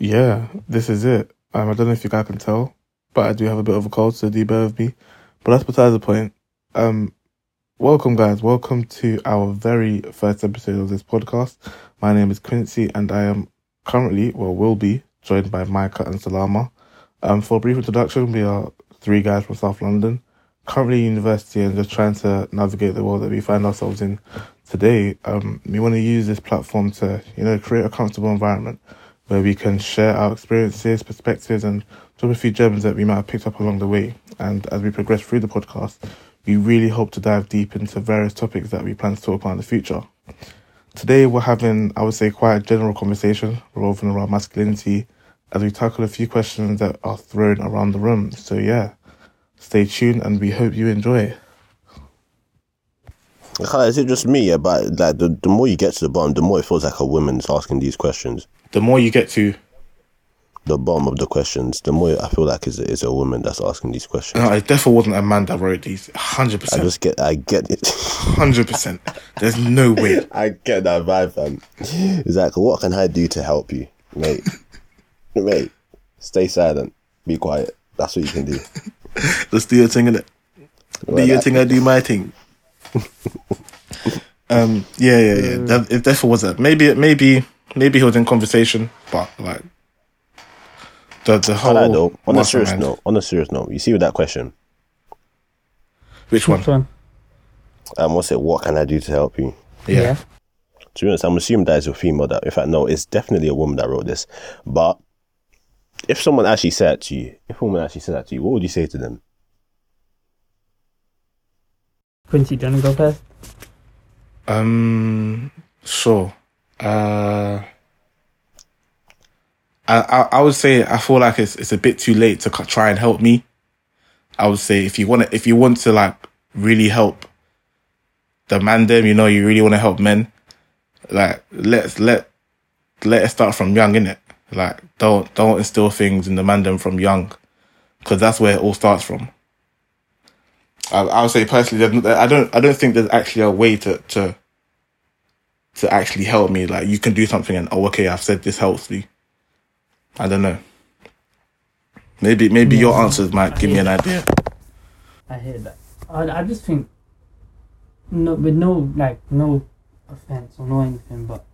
Yeah, this is it. Um, I don't know if you guys can tell, but I do have a bit of a cold, so do bear with me. But that's besides the point. Um, welcome, guys. Welcome to our very first episode of this podcast. My name is Quincy, and I am currently, well, will be joined by Micah and Salama. Um, for a brief introduction, we are three guys from South London, currently university, and just trying to navigate the world that we find ourselves in today. Um, we want to use this platform to, you know, create a comfortable environment where we can share our experiences, perspectives, and drop a few gems that we might have picked up along the way. And as we progress through the podcast, we really hope to dive deep into various topics that we plan to talk about in the future. Today, we're having, I would say, quite a general conversation revolving around masculinity as we tackle a few questions that are thrown around the room. So, yeah, stay tuned and we hope you enjoy. Is it just me? Yeah, but like the, the more you get to the bottom, the more it feels like a woman's asking these questions. The more you get to The bottom of the questions, the more I feel like it's a, it's a woman that's asking these questions. No, it definitely wasn't a man that wrote these. Hundred percent. I just get, I get it. Hundred percent. There's no way. I get that vibe, fam. It's like, what can I do to help you, mate? mate, stay silent, be quiet. That's what you can do. Let's do your thing, innit? Do Well, your that- thing, I do my thing. um, yeah, yeah, yeah. That, it definitely was that. Maybe, maybe, maybe he was in conversation, but like the the whole. Alright, though, on a serious mastermind- note, on a serious note, you see with that question, Which one? Which one? um, what's it? What can I do to help you? Yeah. To be honest, I'm assuming that is a female. That, in fact, no, it's definitely a woman that wrote this. But if someone actually said that to you, if a woman actually said that to you, what would you say to them? Quincy, do you want to go first? Um, sure. Uh, I, I I would say I feel like it's it's a bit too late to try and help me. I would say if you want to if you want to like really help the man them, you know, you really want to help men. Like let's let let it start from young, innit? Like don't don't instill things in the man them from young, because that's where it all starts from. I, I would say personally, I don't, I don't think there's actually a way to, to, to actually help me. Like you can do something and oh, okay, I've said this helps you. I don't know. Maybe, maybe your answers might give me an idea. I hear that. I, I just think, no, with no like no offense or no anything, but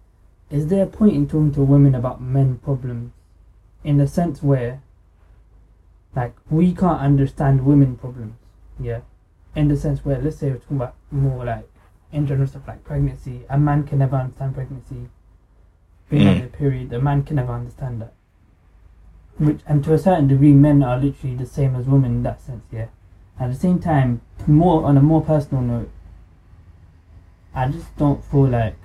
is there a point in talking to women about men problems, in the sense where, like, we can't understand women problems, yeah, in the sense where let's say we're talking about more like in general stuff like pregnancy, a man can never understand pregnancy, being on Mm. a period, a man can never understand that. Which and to a certain degree, men are literally the same as women in that sense, yeah. At the same time, more on a more personal note, I just don't feel like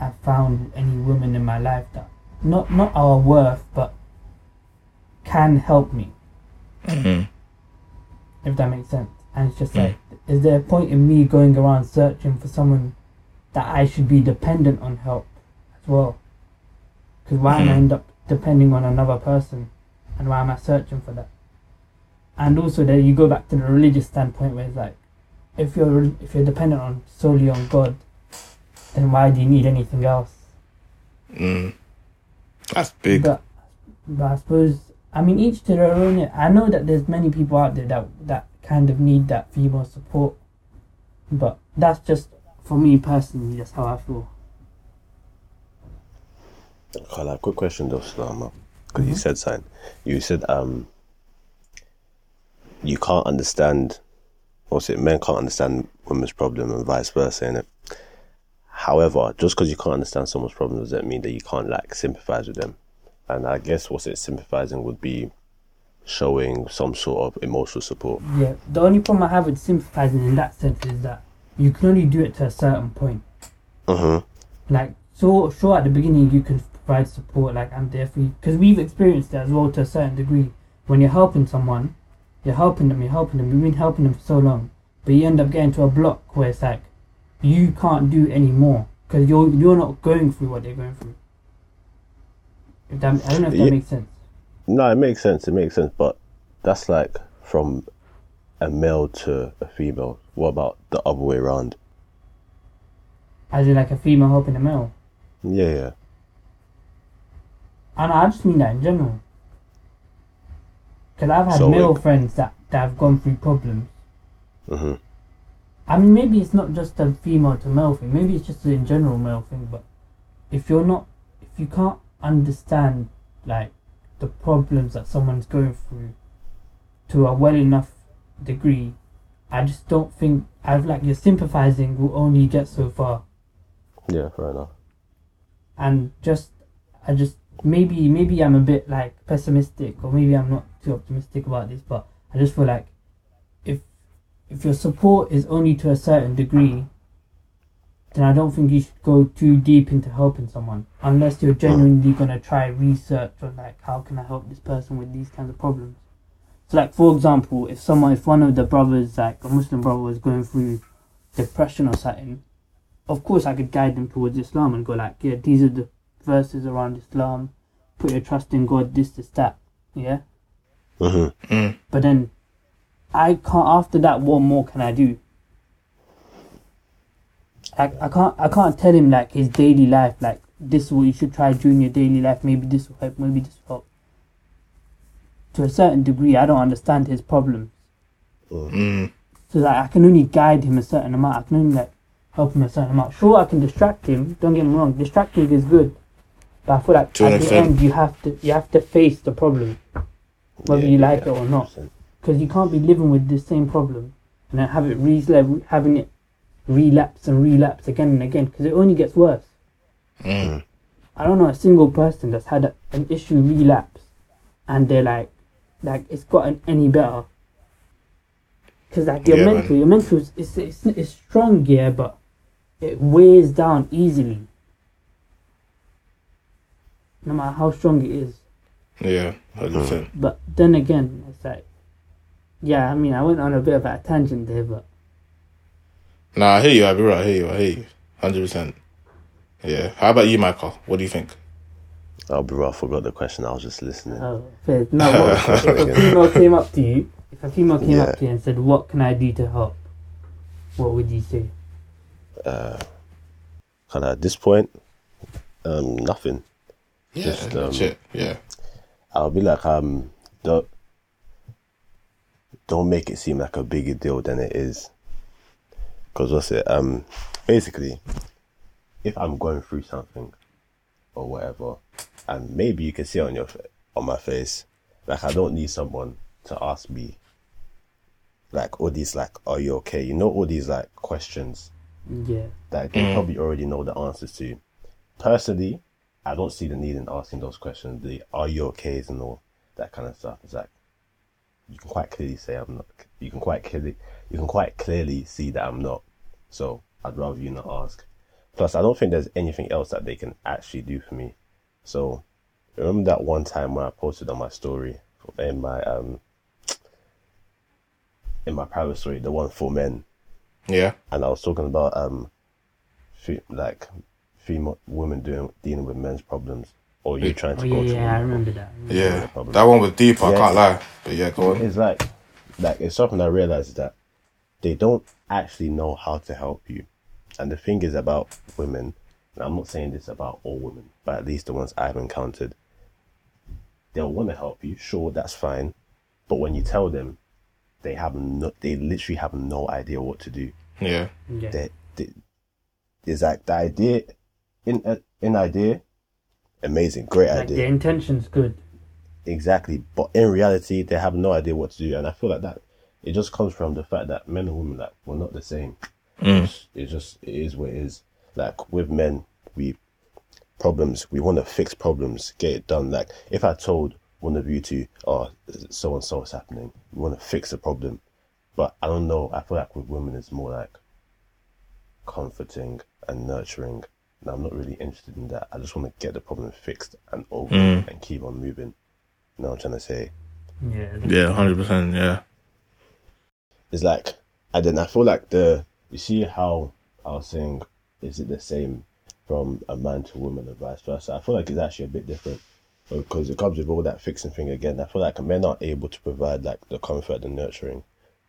I found any woman in my life that not not our worth, but can help me. Mhm. If that makes sense. And it's just like, is there a point in me going around searching for someone that I should be dependent on help as well? Because why am I Mhm. end up depending on another person, and why am I searching for that? And also, then you go back to the religious standpoint where it's like, if you're if you're dependent on solely on God, then why do you need anything else? Mm. That's big. But, but I suppose I mean each to their own. I know that there's many people out there that that kind of need that female support, but that's just for me personally. That's how I feel. Carl, I a quick question though, Salama. Because you said something. You said um you can't understand what's it, men can't understand women's problem and vice versa, innit? However, just because you can't understand someone's problem doesn't mean that you can't like sympathize with them. And I guess what's it sympathizing would be showing some sort of emotional support. Yeah. The only problem I have with sympathizing in that sense is that you can only do it to a certain point. Mm-hmm. Like so, sure at the beginning you can provide support. Like I'm there for you because we've experienced it as well to a certain degree. When you're helping someone, you're helping them. You're helping them. you've been helping them for so long, but you end up getting to a block where it's like you can't do any more because you're you're not going through what they're going through. If that, I don't know if that Yeah. makes sense. No, it makes sense. It makes sense, but that's like from a male to a female. What about the other way around? As in like a female helping a male. Yeah, yeah. And I just mean that in general. Because I've had So, male like- friends that, that have gone through problems. hmm I mean, maybe it's not just a female to male thing. Maybe it's just a in general male thing. But if you're not, if you can't understand like the problems that someone's going through to a well enough degree, I just don't think I feel like your sympathizing will only get so far. Yeah, fair enough. and just I just maybe maybe I'm a bit like pessimistic or maybe I'm not too optimistic about this, but I just feel like if if your support is only to a certain degree, then I don't think you should go too deep into helping someone unless you're genuinely gonna try research on like how can I help this person with these kinds of problems. So like for example, if someone if one of the brothers like a Muslim brother was going through depression or something, of course I could guide them towards Islam and go like, yeah, these are the verses around Islam. Put your trust in God. This, this, that. Yeah. hmm Mm. But then, I can't. After that, what more can I do? I, I can't. I can't tell him like his daily life. Like this is what you should try doing your daily life. Maybe this will help. Maybe this will help. To a certain degree, I don't understand his problems. Mm. So like I can only guide him a certain amount. I can only like help him a certain amount. Sure, I can distract him. Don't get me wrong. Distracting is good, but I feel like To at the end you have to you have to face the problem, whether you like it or not. Because you can't be living with this same problem and then have it re- having it relapse and relapse again and again. Because it only gets worse. Mm. I don't know a single person that's had a, an issue relapse and they're like, like it's gotten any better. Because like your Yeah, man. mental, your mental is it's, it's, it's strong, yeah, but it wears down easily. No matter how strong it is. Yeah, hundred percent. But then again, it's like, yeah, I mean, I went on a bit of a tangent there, but Nah, I hear you, Abira. I hear you. I hear you. Hundred percent. Yeah. How about you, Micah? What do you think? I'll be right. I forgot the question. I was just listening. oh, fair. No, what, if a female came up to you, if a female came Yeah. up to you and said, "What can I do to help?" What would you say? Uh, kind of at this point, um, nothing. Yeah, Just, um, shit. Yeah. I'll be like, um, don't don't make it seem like a bigger deal than it is. Cause what's it? Um, basically, if I'm going through something or whatever, and maybe you can see on your on my face, like I don't need someone to ask me, like all these like, are you okay? You know, all these like questions Yeah, that they probably already know the answers to. Personally, I don't see the need in asking those questions. The "Are you okay?" and all that kind of stuff. It's like you can quite clearly say I'm not. You can quite clearly you can quite clearly see that I'm not. So I'd rather you not ask. Plus, I don't think there's anything else that they can actually do for me. So remember that one time when I posted on my story in my um in my private story, the one for men Yeah. and I was talking about um, like female women doing dealing with men's problems, or you trying oh to yeah, go yeah, I remember that. Yeah. problem. That one was deep. I Yeah. can't lie. But yeah, go on. It's like, like it's something I realized that they don't actually know how to help you, and the thing is about women. And I'm not saying this about all women, but at least the ones I've encountered, they'll want to help you. Sure, that's fine, but when you tell them, they have no, they literally have no idea what to do. Yeah. Yeah, that, that is like the idea in uh, in idea amazing. Great idea. like the intention's good. exactly. But in reality they have no idea what to do. And i feel like that it just comes from the fact that men and women like we're not the same. Mm. It's- it just it is what it is. Like with men we problems we want to fix problems get it done. Like if i told one of you to oh so and so is happening we want to fix a problem. But i don't know i feel like with women it's more like comforting and nurturing and i'm not really interested in that i just want to get the problem fixed and over Mm. and keep on moving you know what i'm trying to say Yeah, Yeah. Hundred percent. Yeah. it's like and then I feel like the you see how I was saying is it the same from a man to woman and vice versa? I feel like it's actually a bit different because it comes with all that fixing thing again. I feel like men are able to provide like the comfort and nurturing,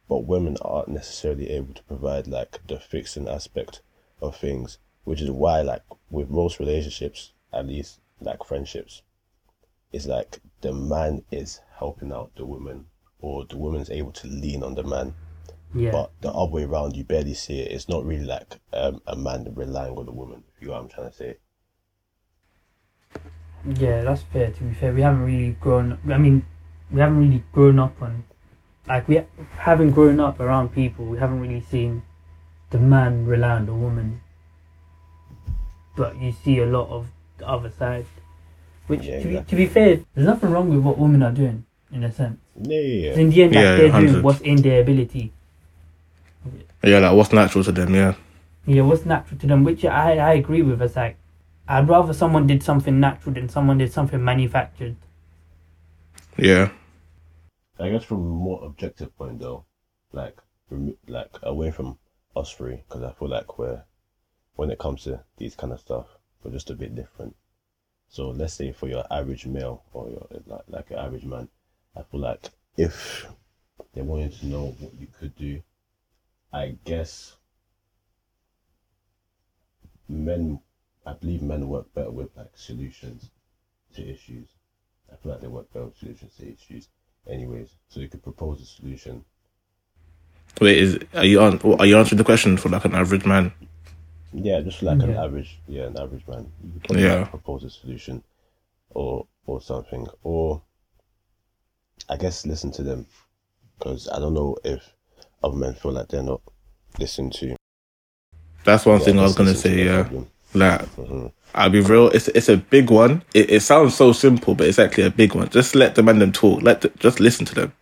but women aren't necessarily able to provide like the fixing aspect of things, which is why like with most relationships, at least like friendships, it's like the man is helping out the woman, or the woman is able to lean on the man. Yeah. But the other way around, you barely see it. It's not really like um, a man relying on the woman. If you know what I'm trying to say. Yeah, that's fair. To be fair, we haven't really grown. I mean, we haven't really grown up on, like we haven't grown up around people. We haven't really seen the man rely on the woman. But you see a lot of the other side, which Yeah, to, be, exactly. to be fair, there's nothing wrong with what women are doing in a sense. Yeah, yeah, 'Cause In the end, like, Yeah, they're doing what's in their ability. Yeah, like what's natural to them, yeah. Yeah, what's natural to them, which I I agree with. It's like I'd rather someone did something natural than someone did something manufactured. Yeah. I guess from a more objective point though, like remo- like away from us three, because I feel like we're when it comes to these kind of stuff, we're just a bit different. So let's say for your average male or your like like your average man, I feel like if they wanted to know what you could do, I guess men, I believe men work better with like solutions to issues. I feel like they work better with solutions to issues anyways. So you could propose a solution. Wait, is are you on? Are you answering the question for like an average man? Yeah, just like an average, yeah, an average man. You could probably Yeah. like propose a solution, or or something, or I guess listen to them, because I don't know if other men feel like they're not listened to. That's one Yeah, thing I was gonna listen to say. Yeah, problem. like Mhm. I'll be real. It's it's a big one. It, it sounds so simple, but it's actually a big one. Just let the man them talk. Let the, just listen to them.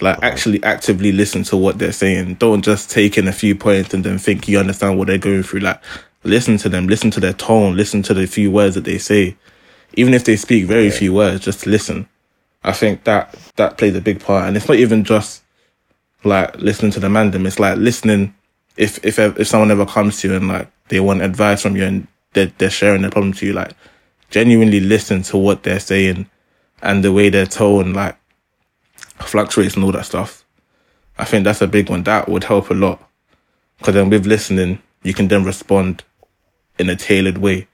Like actually actively listen to what they're saying. Don't just take in a few points and then think you understand what they're going through. Like listen to them. Listen to their tone. Listen to the few words that they say. Even if they speak very few words, just listen. I think that that plays a big part, and it's not even just like listening to the man. Them. It's like listening if if if someone ever comes to you and like they want advice from you and they're, they're sharing their problem to you, like genuinely listen to what they're saying and the way their tone like fluctuates and all that stuff. I think that's a big one. That would help a lot because then with listening, you can then respond in a tailored way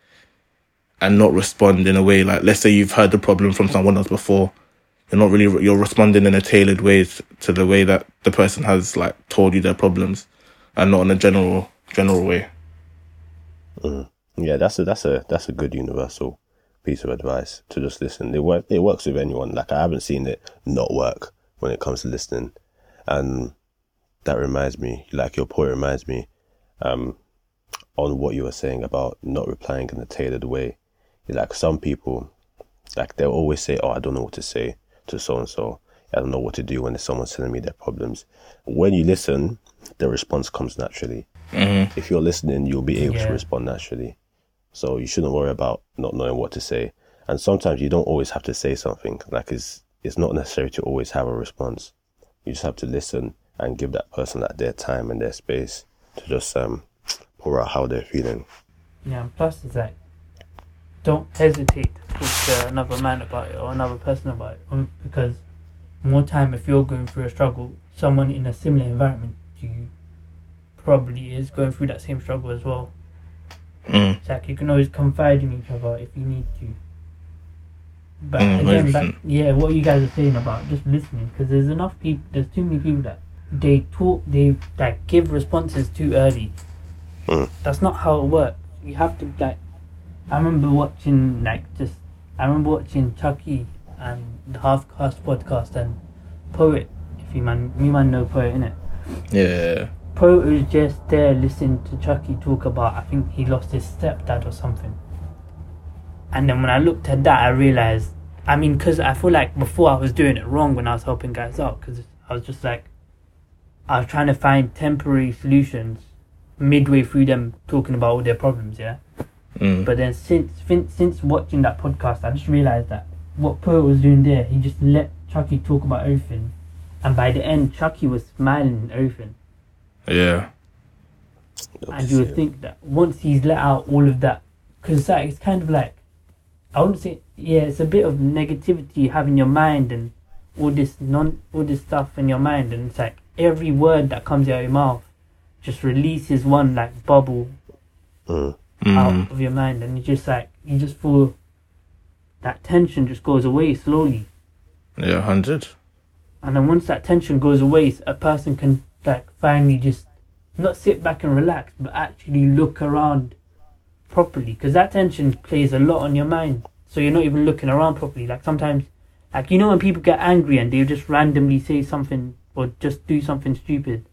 and not respond in a way like let's say you've heard the problem from someone else before. You're not really you're responding in a tailored way to the way that the person has like told you their problems and not in a general general way. Mm. Yeah, that's a that's a that's a good universal piece of advice to just listen. It work it works with anyone. Like I haven't seen it not work when it comes to listening, and that reminds me, like your point reminds me, um, on what you were saying about not replying in a tailored way. Like some people, like they'll always say, "Oh, I don't know what to say to so and so. I don't know what to do when someone's telling me their problems." When you listen, the response comes naturally. If you're listening, you'll be able Yeah. to respond naturally. So you shouldn't worry about not knowing what to say. And sometimes you don't always have to say something. Like it's it's not necessary to always have a response. You just have to listen and give that person like their time and their space to just um pour out how they're feeling. Yeah, and plus it's like, don't hesitate to talk to another man about it or another person about it, um, because more time if you're going through a struggle, someone in a similar environment to you probably is going through that same struggle as well. Mm. It's like you can always confide in each other if you need to. But Mm, again, 100%. yeah, what you guys are saying about just listening, because there's enough people, there's too many people that they talk, they like give responses too early. Mm. That's not how it works. You have to like. I remember watching like just. I remember watching Chuckie and the Half Cast podcast and Poet. If you man, you man know Poet innit? Yeah. Poe was just there listening to Chuckie talk about, I think he lost his stepdad or something. And then when I looked at that, I realized, I mean, because I feel like before I was doing it wrong when I was helping guys out, because I was just like, I was trying to find temporary solutions midway through them talking about all their problems, yeah? Mm. But then since since, since watching that podcast, I just realized that what Poe was doing there, he just let Chuckie talk about everything. And by the end, Chuckie was smiling and everything. Yeah. And you would think that once he's let out all of that, because it's, like, it's kind of like, I wouldn't say, yeah, it's a bit of negativity you have in your mind and all this non, all this stuff in your mind, and it's like every word that comes out of your mouth just releases one like bubble Mm. Mm. out of your mind, and you just like you just feel that tension just goes away slowly. Yeah, hundred. And then once that tension goes away, a person can like finally just not sit back and relax, but actually look around properly. Because that tension plays a lot on your mind. So you're not even looking around properly. Like sometimes, like you know when people get angry and they just randomly say something or just do something stupid.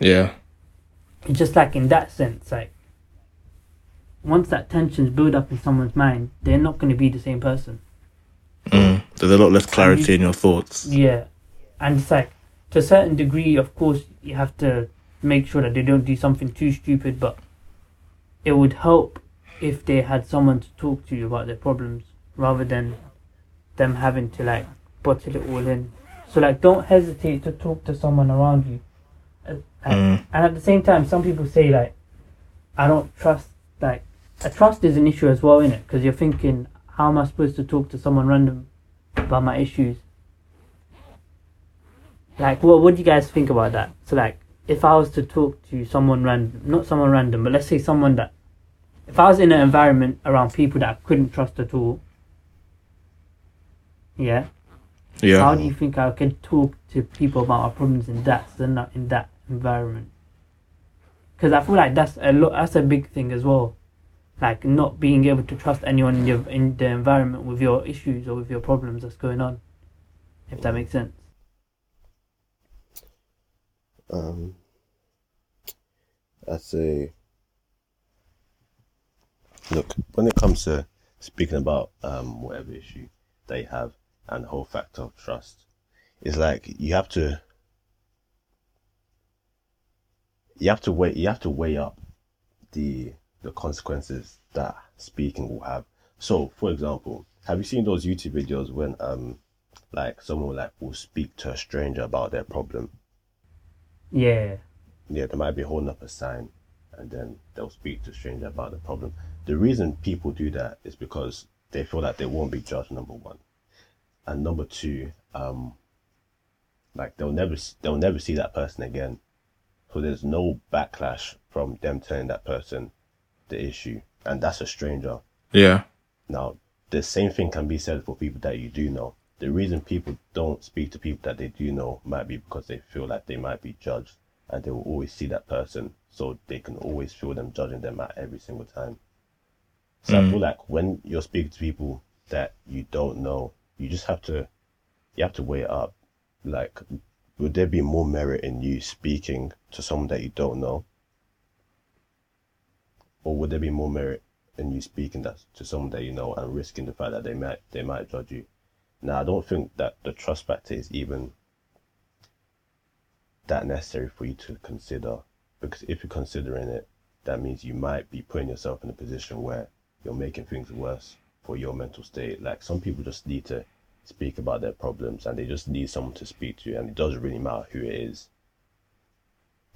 Yeah. It's just like in that sense, like once that tension's built up in someone's mind, they're not going to be the same person. Mm. There's a lot less clarity in your thoughts. Yeah, and it's like to a certain degree, of course, you have to make sure that they don't do something too stupid. But it would help if they had someone to talk to you about their problems rather than them having to like bottle it all in. So like, don't hesitate to talk to someone around you. Uh, And, Mm. and at the same time, some people say like, I don't trust. Like, a trust is an issue as well, innit? Because you're thinking, how am I supposed to talk to someone random about my issues? Like, what what do you guys think about that? So like, if I was to talk to someone random, not someone random, but let's say someone that, if I was in an environment around people that I couldn't trust at all, yeah, Yeah. how do you think I could talk to people about my problems in that in that, in that environment? Because I feel like that's a lot. That's a big thing as well. Like not being able to trust anyone in your in the environment with your issues or with your problems that's going on. If that makes sense. Um, I'd say, look, when it comes to speaking about um, whatever issue they have and the whole factor of trust, it's like you have to, you have to weigh, you have to weigh up the the consequences that speaking will have. So, for example, have you seen those YouTube videos when um, like someone like will speak to a stranger about their problem? Yeah. yeah, they might be holding up a sign and then they'll speak to a stranger about the problem. The reason people do that is because they feel that they won't be judged, number one. And number two, um, like they'll never they'll never see that person again. So there's no backlash from them telling that person the issue. And that's a stranger. Yeah. Now, the same thing can be said for people that you do know. The reason people don't speak to people that they do know might be because they feel like they might be judged and they will always see that person, so they can always feel them judging them at every single time. So I mm. feel like when you're speaking to people that you don't know, you just have to, you have to weigh it up. Like, would there be more merit in you speaking to someone that you don't know? Or would there be more merit in you speaking that to someone that you know and risking the fact that they might they might judge you? Now I don't think that the trust factor is even that necessary for you to consider because if you're considering it, that means you might be putting yourself in a position where you're making things worse for your mental state. Like some people just need to speak about their problems and they just need someone to speak to and it doesn't really matter who it is.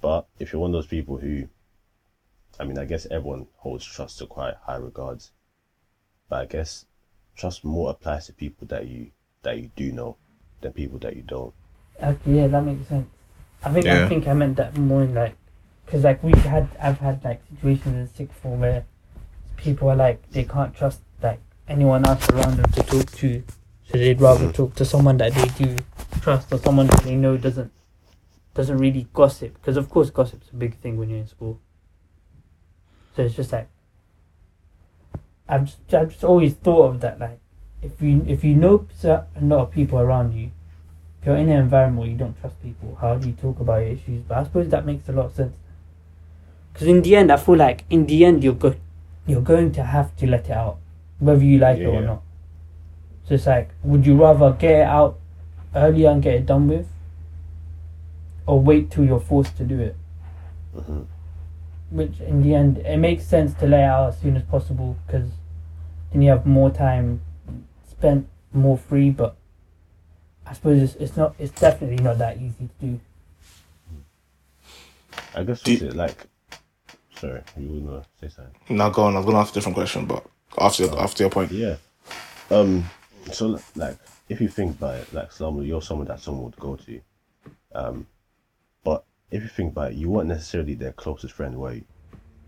But if you're one of those people who I mean I guess everyone holds trust to quite high regards. But I guess trust more applies to people that you that you do know than people that you don't. Okay, yeah, that makes sense. I think Yeah. I think I meant that more in like, because like we've had I've had like situations in sixth form where people are like they can't trust like anyone else around them to talk to, so they'd rather mm-hmm. talk to someone that they do trust or someone that they know doesn't doesn't really gossip. Because of course gossip's a big thing when you're in school. So it's just like I've just, I've just always thought of that like if you if you know a lot of people around you if you're in an environment where you don't trust people, how do you talk about your issues? But I suppose that makes a lot of sense. Because in the end, I feel like in the end you're go- you're going to have to let it out, whether you like it or Yeah. not. So it's like, would you rather get it out earlier and get it done with, or wait till you're forced to do it? hmm Which in the end, it makes sense to lay out as soon as possible because then you have more time spent, more free. But I suppose it's, it's not. It's definitely not that easy to do. I guess Do you- it like sorry, you wanna say something? Now go on. i'm gonna ask a different question, but after your, after your point. Yeah. Um. So like, if you think about it, like someone you're someone that someone would go to, um, but if you think about it, you weren't necessarily their closest friend, were you?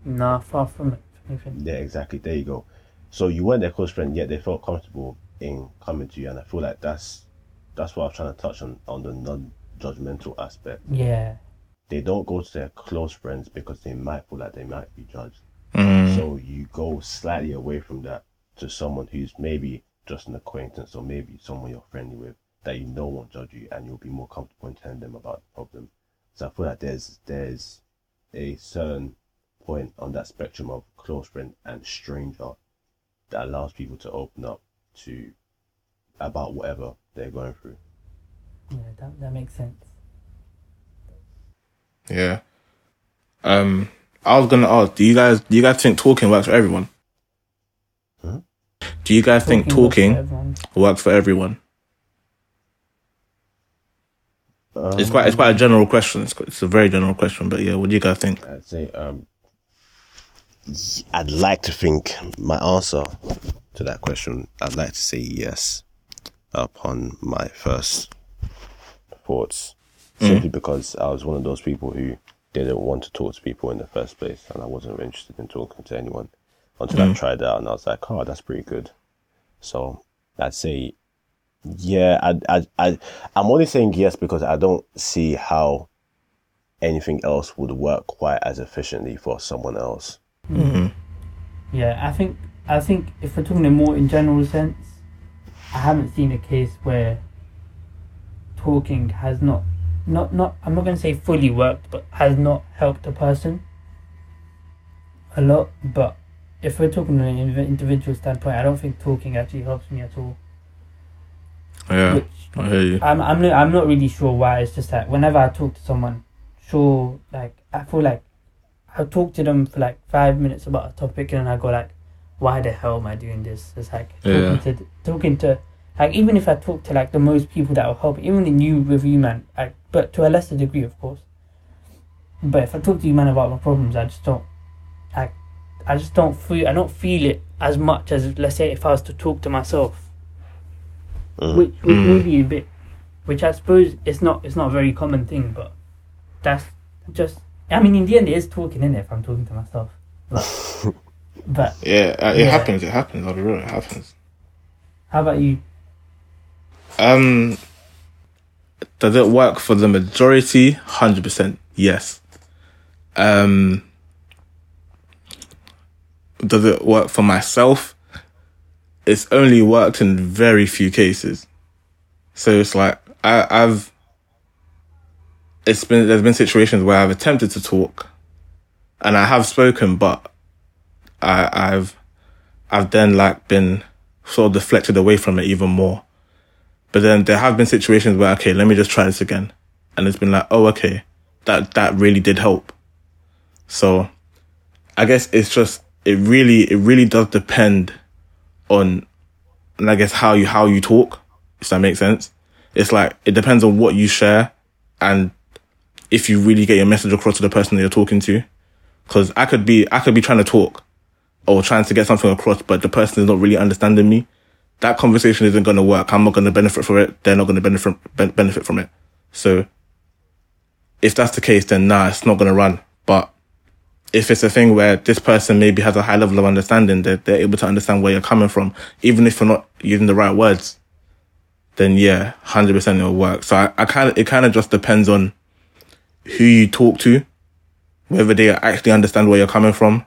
Nah, far from it. Anything. Yeah, exactly. There you go. So you weren't their close friend, yet they felt comfortable in coming to you, and I feel like that's that's what I was trying to touch on on the non-judgmental aspect. Yeah. They don't go to their close friends because they might feel like they might be judged. Mm. So you go slightly away from that to someone who's maybe just an acquaintance or maybe someone you're friendly with that you know won't judge you and you'll be more comfortable in telling them about the problem. So I feel like there's there's a certain point on that spectrum of close friend and stranger that allows people to open up to about whatever they're going through. Yeah, that, that makes sense. Yeah. Um, I was gonna ask, do you guys do you guys think talking works for everyone? Hmm? Do you guys think works for talking everyone. works for everyone? Um, It's quite it's quite a general question. It's, it's a very general question, but yeah, what do you guys think? I'd say um, I'd like to think my answer to that question. I'd like to say yes upon my first thoughts, simply because I was one of those people who didn't want to talk to people in the first place, and I wasn't interested in talking to anyone until I tried it out, and I was like, oh, that's pretty good. So I'd say yeah, I, I, I, I'm only saying yes because I don't see how anything else would work quite as efficiently for someone else. Mm-hmm. Yeah, I think I think if we're talking in more in general sense, I haven't seen a case where talking has not not not I'm not gonna say fully worked, but has not helped a person a lot. But if we're talking on an individual standpoint, I don't think talking actually helps me at all. Yeah, Which I hear you. I'm I'm not, I'm not really sure why. It's just that whenever I talk to someone, sure, like I feel like I talk to them for like five minutes about a topic, and then I go like, "Why the hell am I doing this?" It's like Yeah. talking to talking to like even if I talk to like the most people that will help, even the new review man, like, but to a lesser degree, of course. But if I talk to you man about my problems, I just don't, I, I just don't feel I don't feel it as much as let's say if I was to talk to myself Mm. which which Mm. may be a bit, which I suppose it's not it's not a very common thing, but that's just. I mean, in the end, it is talking in it. If I'm talking to myself, but, but Yeah, uh, it Yeah. happens. It happens. I'll be real. It happens. how about you? Um, does it work for the majority? Hundred percent, yes. Um, does it work for myself? It's only worked in very few cases. So it's like I, I've. It's been there's been situations where I've attempted to talk, and I have spoken, but I, I've, I've then like been sort of deflected away from it even more. But then there have been situations where, okay, let me just try this again. And it's been like, oh, okay, that, that really did help. So I guess it's just, it really, it really does depend on, and I guess how you, how you talk, if that makes sense. It's like, it depends on what you share and if you really get your message across to the person that you're talking to. Cause I could be, I could be trying to talk or trying to get something across, but the person is not really understanding me that conversation isn't going to work. I'm not going to benefit from it. They're not going to benefit benefit from it. So if that's the case, then nah, it's not going to run. But if it's a thing where this person maybe has a high level of understanding, that they're able to understand where you're coming from, even if you're not using the right words, then yeah, hundred percent it'll work. So I, I kind of it kind of just depends on who you talk to, whether they actually understand where you're coming from,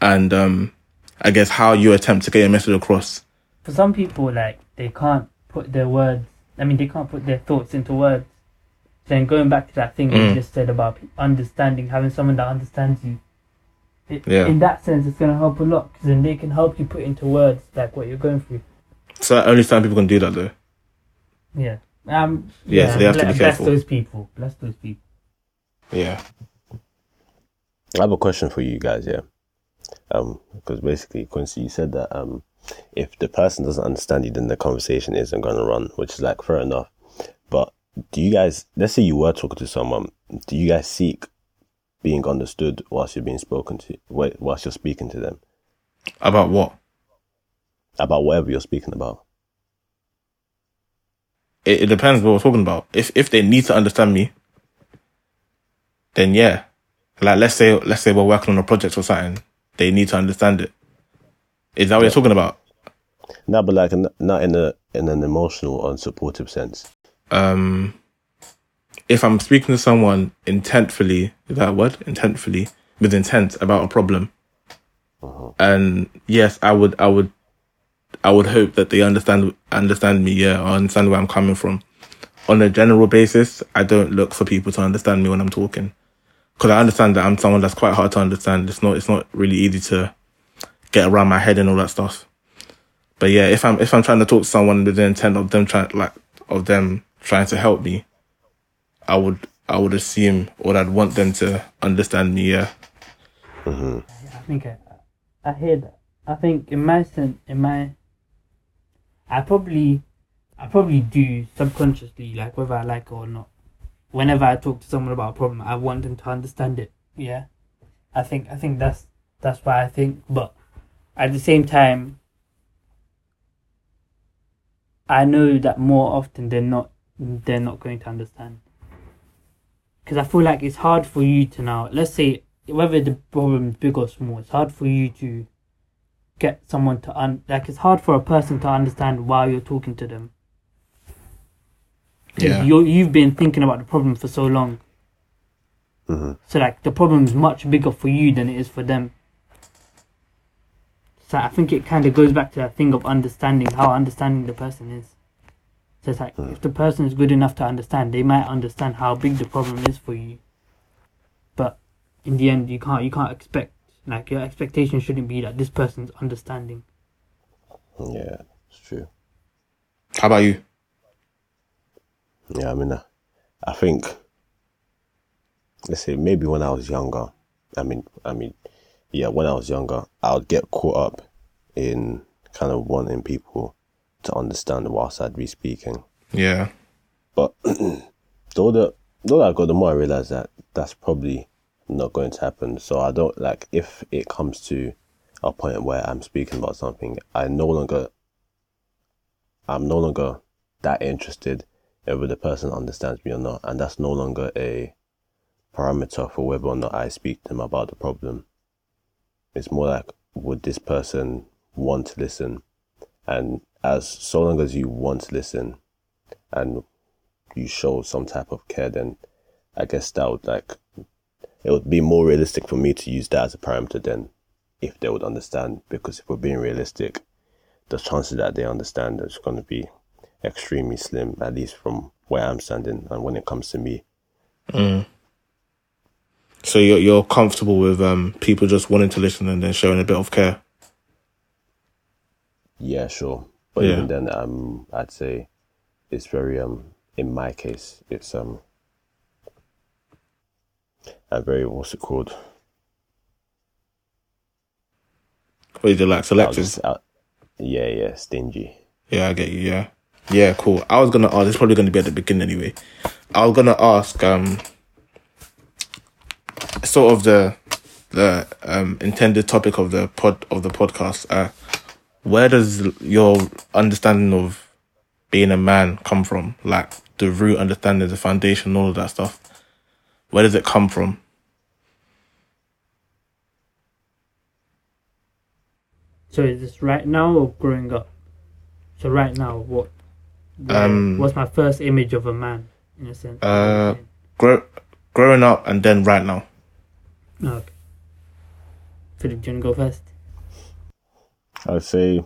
and um, I guess how you attempt to get your message across. For some people, like they can't put their words. I mean, they can't put their thoughts into words. Then going back to that thing Mm. you just said about understanding, having someone that understands you. It, Yeah. In that sense, it's gonna help a lot because then they can help you put into words like what you're going through. So only some people can do that though. Yeah. Um. Yeah, so they have to be bless careful. those people. Bless those people. Yeah. I have a question for you guys, yeah. Um, because basically, Quincy, you said that um, if the person doesn't understand you, then the conversation isn't going to run, which is like fair enough. But do you guys, let's say you were talking to someone, do you guys seek being understood whilst you're being spoken to, whilst you're speaking to them About what? about whatever you're speaking about? It, it depends what we're talking about. If if they need to understand me, then yeah. Like let's say let's say we're working on a project or something, they need to understand it. Is that what you're talking about? No, but like not in a in an emotional or supportive sense. Um, if I'm speaking to someone intentfully, is that a word? Intentfully, with intent about a problem, and yes, I would, I would, I would hope that they understand understand me. Yeah, or understand where I'm coming from. On a general basis, I don't look for people to understand me when I'm talking, because I understand that I'm someone that's quite hard to understand. It's not, it's not really easy to get around my head and all that stuff. But yeah, if I'm if I'm trying to talk to someone with the intent of them trying like of them trying to help me, I would I would assume or I'd want them to understand me. Yeah, mm-hmm. I think I, I hear that. I think in my sense, in my, I probably, I probably do subconsciously, like whether I like it or not. Whenever I talk to someone about a problem, I want them to understand it. Yeah, I think I think that's that's why I think. But at the same time, I know that more often than not, they're not going to understand. Because I feel like it's hard for you to now. Let's say whether the problem is big or small, it's hard for you to get someone to un like it's hard for a person to understand why you're talking to them. yeah, You you've been thinking about the problem for so long. Mm-hmm. So like the problem is much bigger for you than it is for them. So I think it kind of goes back to that thing of understanding how understanding the person is. So it's like if the person is good enough to understand, they might understand how big the problem is for you. But in the end, you can't you can't expect like your expectation shouldn't be that this person's understanding. Yeah, it's true. How about you? Yeah, I mean, uh, I think let's say maybe when I was younger, I mean, I mean, yeah, when I was younger, I would get caught up in kind of wanting people to understand whilst I'd be speaking. Yeah, But the older, the older I got, the more I realize that that's probably not going to happen. So I don't like if it comes to a point where I'm speaking about something, I no longer, I'm no longer that interested in whether the person understands me or not, and that's no longer a parameter for whether or not I speak to them about the problem. It's more like, would this person want to listen? And as so long as you want to listen, and you show some type of care, then I guess that would like it would be more realistic for me to use that as a parameter than if they would understand. Because if we're being realistic, the chances that they understand is going to be extremely slim, at least from where I'm standing and when it comes to me. so you're you're comfortable with um people just wanting to listen and then showing a bit of care. Yeah, sure. But Yeah. even then, um, I'd say it's very um in my case, it's um a very what's it called? What is it like selective? just, yeah, yeah, stingy. Yeah, I get you. Yeah, yeah, cool. I was gonna ask. It's probably gonna be at the beginning anyway. I was gonna ask, um, sort of the the um intended topic of the pod of the podcast. Uh, where does your understanding of being a man come from? Like the root understanding, the foundation, all of that stuff. Where does it come from? So is this right now or growing up? So right now, what? Um, what's my first image of a man in a sense? Uh, grow, growing up and then right now. okay. Philip, do you want to go first? I'd say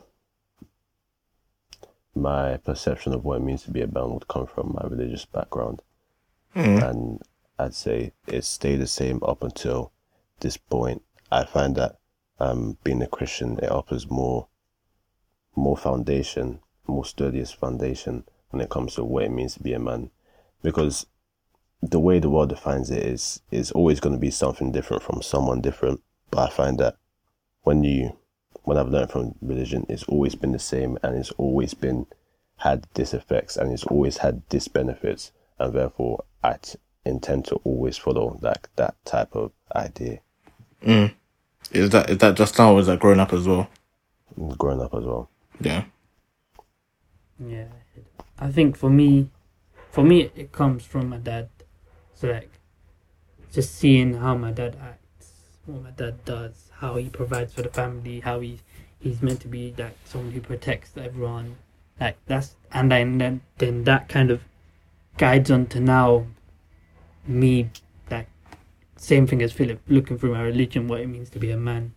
my perception of what it means to be a man would come from my religious background. And I'd say it stayed the same up until this point. I find that um, being a Christian, it offers more more foundation, more sturdiest foundation when it comes to what it means to be a man. Because the way the world defines it is is always going to be something different from someone different. But I find that when you when I've learned from religion, is always been the same and it's always been had this effects and it's always had this benefits and therefore I t- intend to always follow like that type of idea mm. Is that is that just now or is that growing up as well? growing up as well. Yeah. Yeah, I think for me, for me, it comes from my dad. So like, just seeing how my dad acts, what my dad does, how he provides for the family, how he he's meant to be like someone who protects everyone. Like that's and then then, then that kind of guides on to now me like same thing as Philip looking through my religion what it means to be a man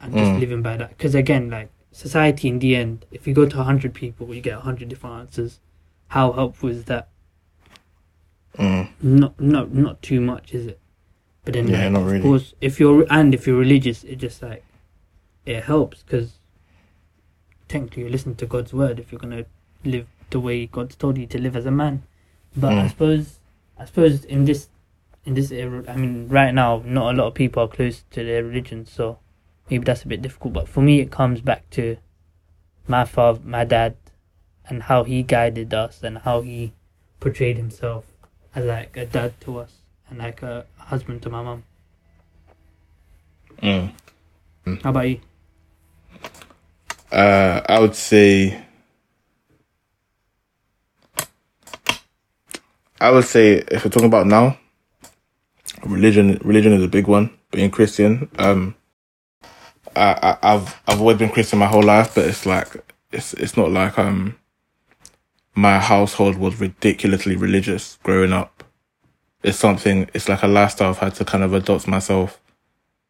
and just Mm. living by that because again like society in the end if you go to 100 people you get 100 different answers how helpful is that Mm. not not not too much is it but then Yeah, like, not of really. course if you're and if you're religious it just like it helps because technically you listen to god's word if you're going to live the way god's told you to live as a man but i Mm. suppose i suppose in this in this era i mean right now not a lot of people are close to their religion so maybe that's a bit difficult but for me it comes back to my father my dad and how he guided us and how he portrayed himself as like a dad to us and like a husband to my mum. Mm. How about you? Uh, I would say. I would say if we're talking about now, religion religion is a big one. Being Christian, um, I, I I've I've always been Christian my whole life, but it's like it's it's not like um my household was ridiculously religious growing up. It's something. It's like a lifestyle I've had to kind of adopt myself,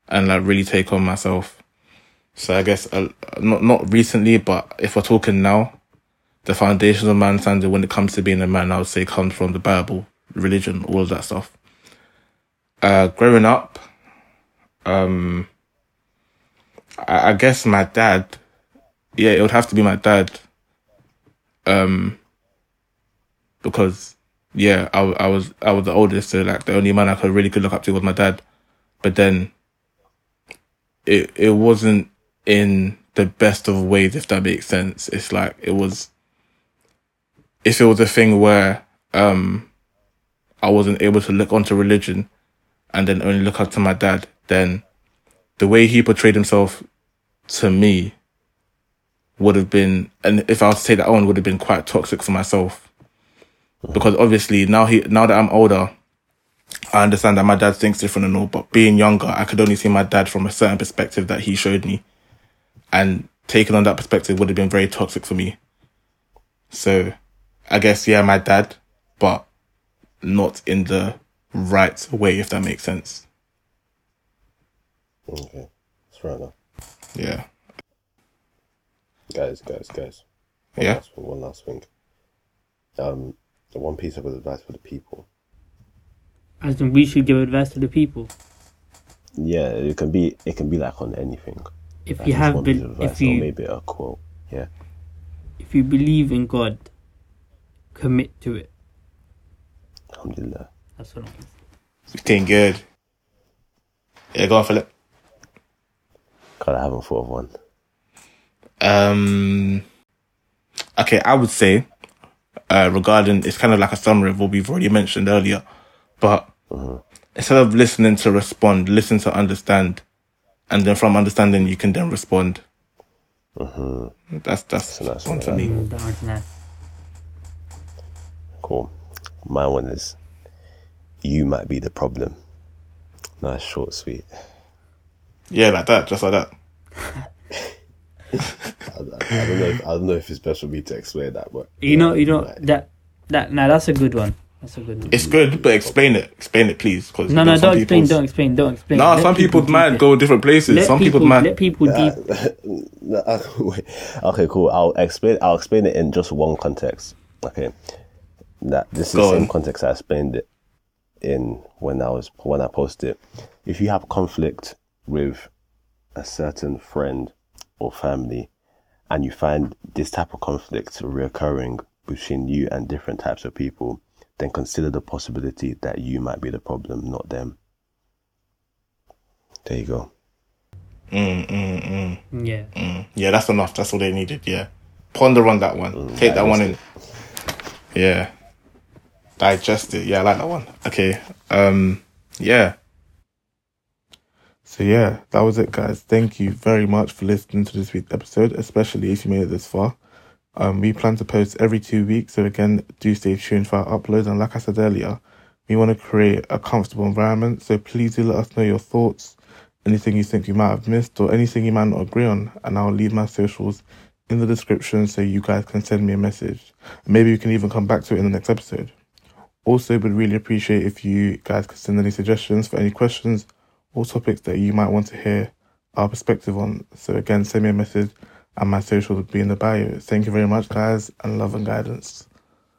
and like really take on myself. So I guess uh, not not recently, but if we're talking now, the foundations of man standard when it comes to being a man, I would say comes from the Bible, religion, all of that stuff. Uh, growing up, um, I, I guess my dad, yeah, it would have to be my dad, um, because yeah, I, I was I was the oldest, so like the only man I could really could look up to was my dad, but then it it wasn't in the best of ways, if that makes sense. It's like it was if it was a thing where um I wasn't able to look onto religion and then only look up to my dad, then the way he portrayed himself to me would have been and if I was to take that on would have been quite toxic for myself. Because obviously now he now that I'm older, I understand that my dad thinks different and all, but being younger, I could only see my dad from a certain perspective that he showed me. And taking on that perspective would have been very toxic for me. So I guess, yeah, my dad, but not in the right way, if that makes sense. Okay, that's right now. Yeah. Guys, guys, guys. One Yeah. Last, one last thing. Um, the one piece of advice for the people. As in, we should give advice to the people. Yeah, it can be. It can be like on anything. If Like you have one piece been, if you or maybe a quote. Yeah. if you believe in God, commit to it. Alhamdulillah. That's what I'm saying. Looking good. Yeah, go on, Philip. God, I haven't thought of one. Um, okay, I would say, uh, regarding, it's kind of like a summary of what we've already mentioned earlier, but instead of listening to respond, listen to understand, and then from understanding, you can then respond. That's that's a nice one for me. That one's nice. Cool. My one is. You might be the problem. Nice, short, sweet. Yeah, like that, just like that. I, I, I don't know. If, I don't know if it's best for me to explain that, but You know, yeah, you know like- that that now that's a good one. That's a good one. It's good, but explain it. Explain it, please. Cause no, no, don't explain, don't explain, don't explain. No, Let some people people's deep mind go different places. Let some people, people's mind. let people deep. No, uh, okay, cool. I'll explain. I'll explain it in just one context. Okay, that this is Go the same on. context I explained it in when I was when I posted. If you have conflict with a certain friend or family, and you find this type of conflict reoccurring between you and different types of people, then consider the possibility that you might be the problem, not them. There you go. Mm, mm, mm, Yeah. mm. Yeah, that's enough. That's all they needed. Yeah, ponder on that one. Mm, Take that one in. Yeah, digest it. Yeah, I like that one. Okay. Um. Yeah. So yeah, that was it, guys. Thank you very much for listening to this week's episode, especially if you made it this far. Um, we plan to post every two weeks, so again, do stay tuned for our uploads. And like I said earlier, we want to create a comfortable environment. So please do let us know your thoughts anything you think you might have missed, or anything you might not agree on. And I'll leave my socials in the description so you guys can send me a message. Maybe you can even come back to it in the next episode. Also, would really appreciate if you guys could send any suggestions for any questions or topics that you might want to hear our perspective on. So again, send me a message and my socials will be in the bio. Thank you very much, guys, and love and guidance.